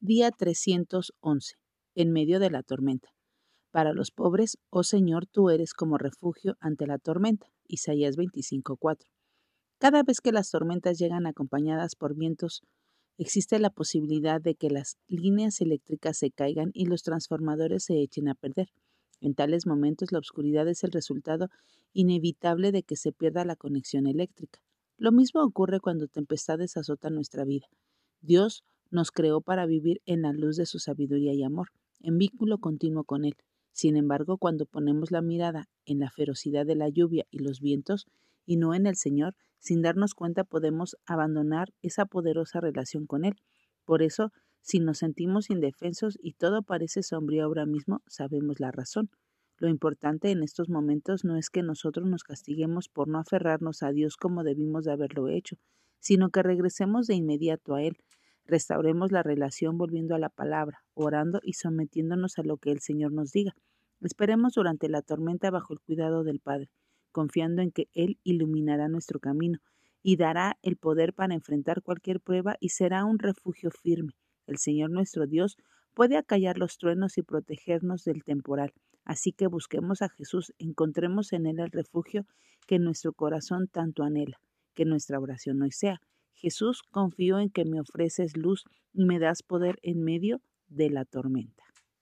Día 311. En medio de la tormenta. Para los pobres, oh Señor, tú eres como refugio ante la tormenta. Isaías 25:4. Cada vez que las tormentas llegan acompañadas por vientos, existe la posibilidad de que las líneas eléctricas se caigan y los transformadores se echen a perder. En tales momentos la oscuridad es el resultado inevitable de que se pierda la conexión eléctrica. Lo mismo ocurre cuando tempestades azotan nuestra vida. Dios nos creó para vivir en la luz de su sabiduría y amor, en vínculo continuo con Él. Sin embargo, cuando ponemos la mirada en la ferocidad de la lluvia y los vientos, y no en el Señor, sin darnos cuenta podemos abandonar esa poderosa relación con Él. Por eso, si nos sentimos indefensos y todo parece sombrío ahora mismo, sabemos la razón. Lo importante en estos momentos no es que nosotros nos castiguemos por no aferrarnos a Dios como debimos de haberlo hecho, sino que regresemos de inmediato a Él, Restauremos la relación volviendo a la palabra, orando y sometiéndonos a lo que el Señor nos diga. Esperemos durante la tormenta bajo el cuidado del Padre, confiando en que Él iluminará nuestro camino y dará el poder para enfrentar cualquier prueba y será un refugio firme. El Señor nuestro Dios puede acallar los truenos y protegernos del temporal. Así que busquemos a Jesús, encontremos en Él el refugio que nuestro corazón tanto anhela. Que nuestra oración hoy sea. Jesús, confío en que me ofreces luz y me das poder en medio de la tormenta.